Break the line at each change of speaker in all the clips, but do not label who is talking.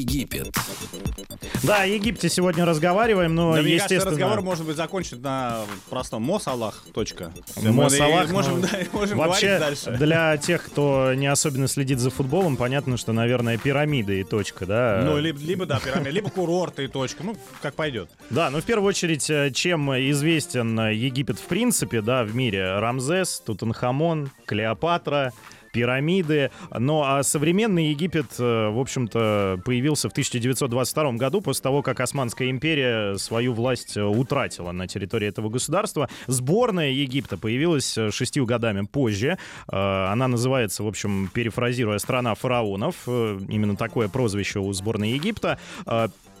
Египет.
Да, о Египте сегодня разговариваем, но,
Да, мне
естественно...
кажется, разговор может быть закончен на простом Мосалах. Точка.
Мо
Мы-
Салах,
и Можем,
ну,
да, можем
Вообще,
говорить дальше.
для тех, кто не особенно следит за футболом, понятно, что, наверное, пирамиды и точка, да?
Ну, либо, либо да, пирамида, либо курорты и точка. Ну, как пойдет.
Да, ну в первую очередь, э, чем известен Египет в принципе, да, в мире Рамзес, Тутанхамон, Клеопатра, пирамиды. Ну а современный Египет, э, в общем-то, появился в 1922 году, после того, как Османская империя свою власть э, утратила на территории этого государства. Сборная Египта появилась э, шестью годами позже. Она называется, в общем, перефразируя, «Страна фараонов». Именно такое прозвище у сборной Египта.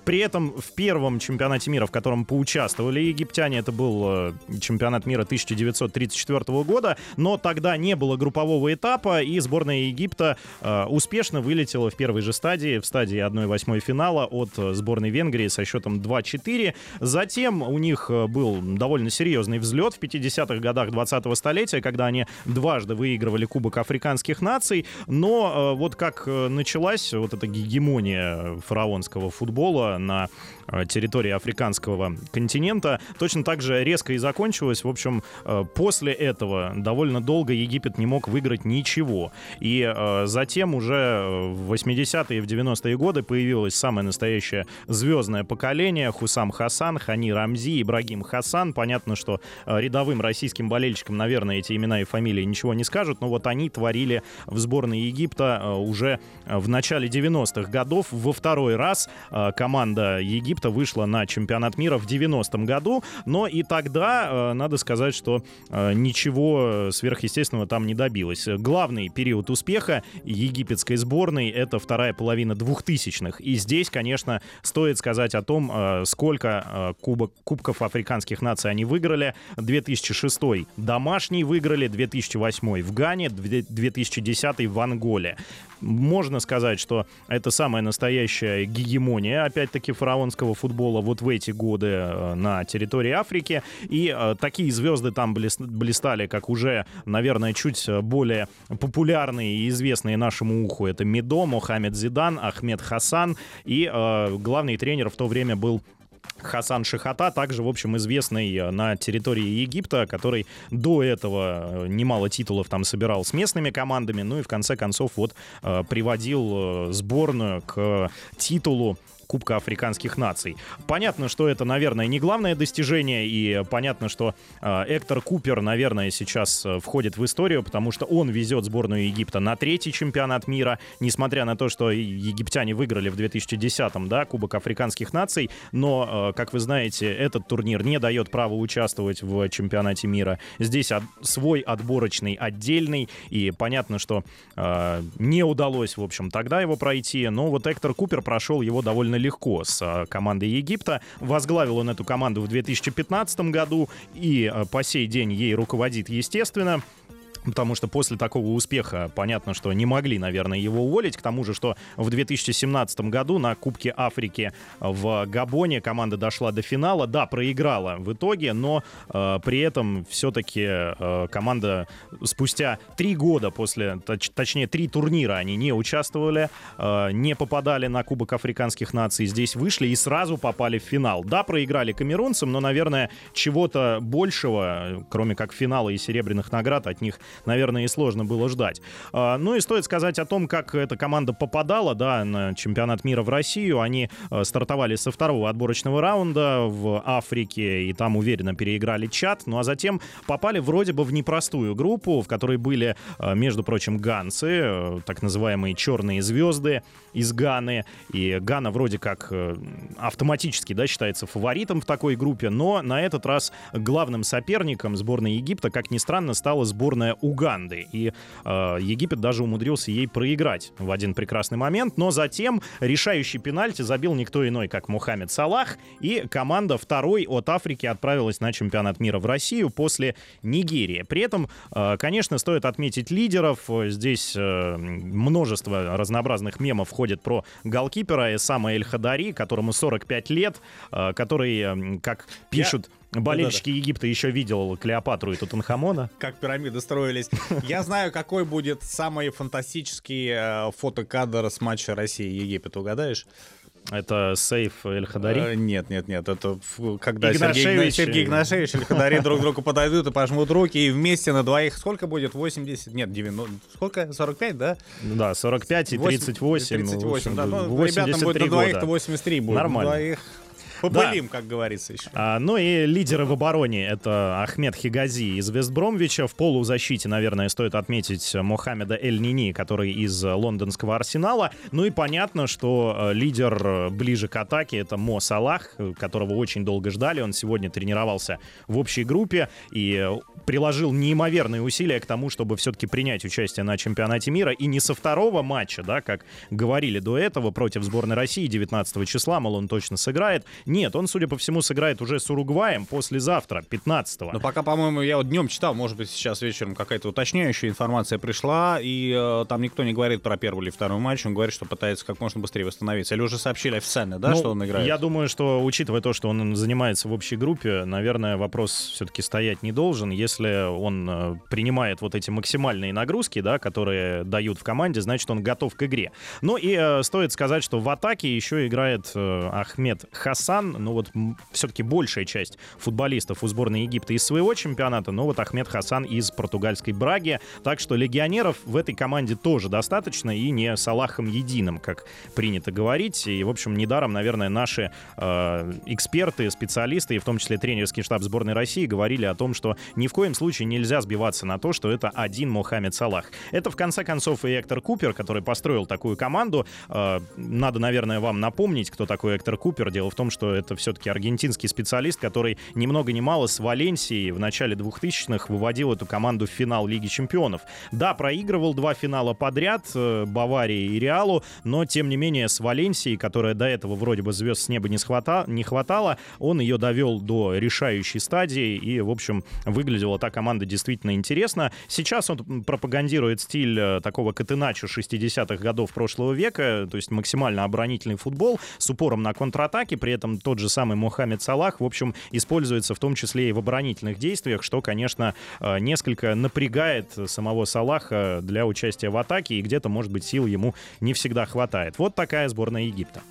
При этом в первом чемпионате мира, в котором поучаствовали египтяне, это был э, чемпионат мира 1934 года, но тогда не было группового этапа, и сборная Египта э, успешно вылетела в первой же стадии, в стадии 1-8 финала от э, сборной Венгрии со счетом 2-4. Затем у них был довольно серьезный взлет в 50-х годах 20-го столетия, когда они дважды выигрывали Кубок африканских наций, но вот как началась вот эта гегемония фараонского футбола на э, территории африканского континента, точно так же резко и закончилась. В общем, э, после этого довольно долго Египет не мог выиграть ничего. И э, затем уже в 80-е и в 90-е годы появилось самое настоящее звездное поколение. Хусам Хасан, Хани Рамзи, Ибрагим Хасан. Понятно, что рядовым российским болельщикам, наверное, эти имена и фамилии ничего не скажут, но вот они творили в сборной Египта уже в начале 90-х годов. Во второй раз э, команда Египта вышла на чемпионат мира в 90-м году, но и тогда, э, надо сказать, что э, ничего сверхъестественного там не добилось. Главный период успеха египетской сборной — это вторая половина 2000-х. И здесь, конечно, стоит сказать о том, э, сколько кубок, кубков африканских наций они выиграли. 2006 домашний выиграли, 2008 в Гане, 2010 в Анголе. Можно сказать, что это самая настоящая гегемония, опять-таки, фараонского футбола вот в эти годы э, на территории Африки. И э, такие звезды там блистали, как уже, наверное, чуть более популярные и известные нашему уху. Это Медо, Мохаммед Зидан, Ахмед Хасан. И э, главный тренер в то время был Хасан Шихата, также, в общем, известный э, на территории Египта, который до этого э, немало титулов там собирал с местными командами, ну и в конце концов вот э, приводил сборную к титулу Кубка африканских наций. Понятно, что это, наверное, не главное достижение, и понятно, что э, Эктор Купер, наверное, сейчас э, входит в историю, потому что он везет сборную Египта на третий чемпионат мира, несмотря на то, что египтяне выиграли в 2010-м, да, Кубок африканских наций, но, э, как вы знаете, этот турнир не дает права участвовать в чемпионате мира. Здесь от- свой отборочный отдельный, и понятно, что э, не удалось, в общем, тогда его пройти, но вот Эктор Купер прошел его довольно легко с э, командой Египта. Возглавил он эту команду в 2015 году и э, по сей день ей руководит, естественно. Потому что после такого успеха понятно, что не могли, наверное, его уволить. К тому же, что в 2017 году на Кубке Африки в Габоне команда дошла до финала. Да, проиграла в итоге, но э, при этом все-таки э, команда спустя три года после, точ- точнее, три турнира они не участвовали, э, не попадали на Кубок Африканских наций. Здесь вышли и сразу попали в финал. Да, проиграли камерунцам, но, наверное, чего-то большего, кроме как финала и серебряных наград, от них наверное, и сложно было ждать. А, Ну и стоит сказать о том, как эта команда попадала, да, на чемпионат мира в Россию. Они э, стартовали со второго отборочного раунда в Африке, и там уверенно переиграли Чад. Ну а затем попали вроде бы в непростую группу, в которой были, э, между прочим, ганцы, э, так называемые черные звезды из Ганы. И Гана вроде как э, автоматически, да, считается фаворитом в такой группе, но на этот раз главным соперником сборной Египта, как ни странно, стала сборная Уганды. И э, Египет даже умудрился ей проиграть в один прекрасный момент, но затем решающий пенальти забил никто иной, как Мухаммед Салах, и команда второй от Африки отправилась на чемпионат мира в Россию после Нигерии. При этом, э, конечно, стоит отметить лидеров. Здесь э, множество разнообразных мемов ходит про голкипера Эсама Эль-Хадари, которому 45 лет, э, который, э, как пишут... Я Болельщики Да-да-да. Египта еще видел Клеопатру и Тутанхамона.
Как пирамиды строились. Я знаю, какой будет самый фантастический э, фотокадр с матча России-Египет. Угадаешь?
Это сейф Эль Хадари?
Э, нет, нет, нет. Это когда Сергей, Сергей Игнашевич и Эль Хадари друг другу подойдут и пожмут руки, и вместе на двоих сколько будет? 80? Нет, 90. Сколько? 45, да?
Да, 45 и 38.
38, да. Ну, ребятам будет на двоих-то 83 будет.
Нормально. На двоих
Побылим, да. как говорится еще.
А, ну и лидеры в обороне — это Ахмед Хигази из Вестбромвича. В полузащите, наверное, стоит отметить Мохаммеда Эль-Нини, который из лондонского Арсенала. Ну и понятно, что э, лидер э, ближе к атаке — это Мо Салах, которого очень долго ждали. Он сегодня тренировался в общей группе и приложил неимоверные усилия к тому, чтобы все-таки принять участие на чемпионате мира. И не со второго матча, да, как говорили до этого, против сборной России 19 числа, мол, он точно сыграет. Нет, он, судя по всему, сыграет уже с Уругваем послезавтра, 15-го.
Но пока, по-моему, я вот днем читал, может быть, сейчас вечером какая-то уточняющая информация пришла, и э, там никто не говорит про первый или второй матч, он говорит, что пытается как можно быстрее восстановиться. Или уже сообщили официально, да, ну, что он играет?
Я думаю, что, учитывая то, что он занимается в общей группе, наверное, вопрос все-таки стоять не должен. Если он э, принимает вот эти максимальные нагрузки, да, которые дают в команде, значит, он готов к игре. Ну и э, стоит сказать, что в атаке еще играет э, Ахмед Хасан, Хасан, ну вот все-таки большая часть футболистов у сборной Египта из своего чемпионата, но вот Ахмед Хасан из португальской Браги. Так что легионеров в этой команде тоже достаточно и не Салахом единым, как принято говорить. И, в общем, недаром, наверное, наши э, эксперты, специалисты, и в том числе тренерский штаб сборной России говорили о том, что ни в коем случае нельзя сбиваться на то, что это один Мохаммед Салах. Это, в конце концов, и Эктор Купер, который построил такую команду. Э, надо, наверное, вам напомнить, кто такой Эктор Купер. Дело в том, что это все-таки аргентинский специалист, который ни много ни мало с Валенсией в начале 2000-х выводил эту команду в финал Лиги Чемпионов. Да, проигрывал два финала подряд э, Баварии и Реалу, но тем не менее с Валенсией, которая до этого вроде бы звезд с неба не, схвата, не хватало, он ее довел до решающей стадии, и, в общем, выглядела та команда действительно интересно. Сейчас он пропагандирует стиль э, такого Катеначо 60-х годов прошлого века, то есть максимально оборонительный футбол с упором на контратаке, при этом тот же самый Мухаммед Салах, в общем, используется в том числе и в оборонительных действиях, что, конечно, э, несколько напрягает самого Салаха для участия в атаке, и где-то, может быть, сил ему не всегда хватает. Вот такая сборная Египта.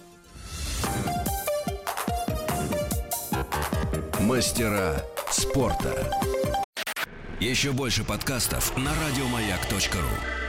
Мастера спорта. Еще больше подкастов на радиомаяк.ру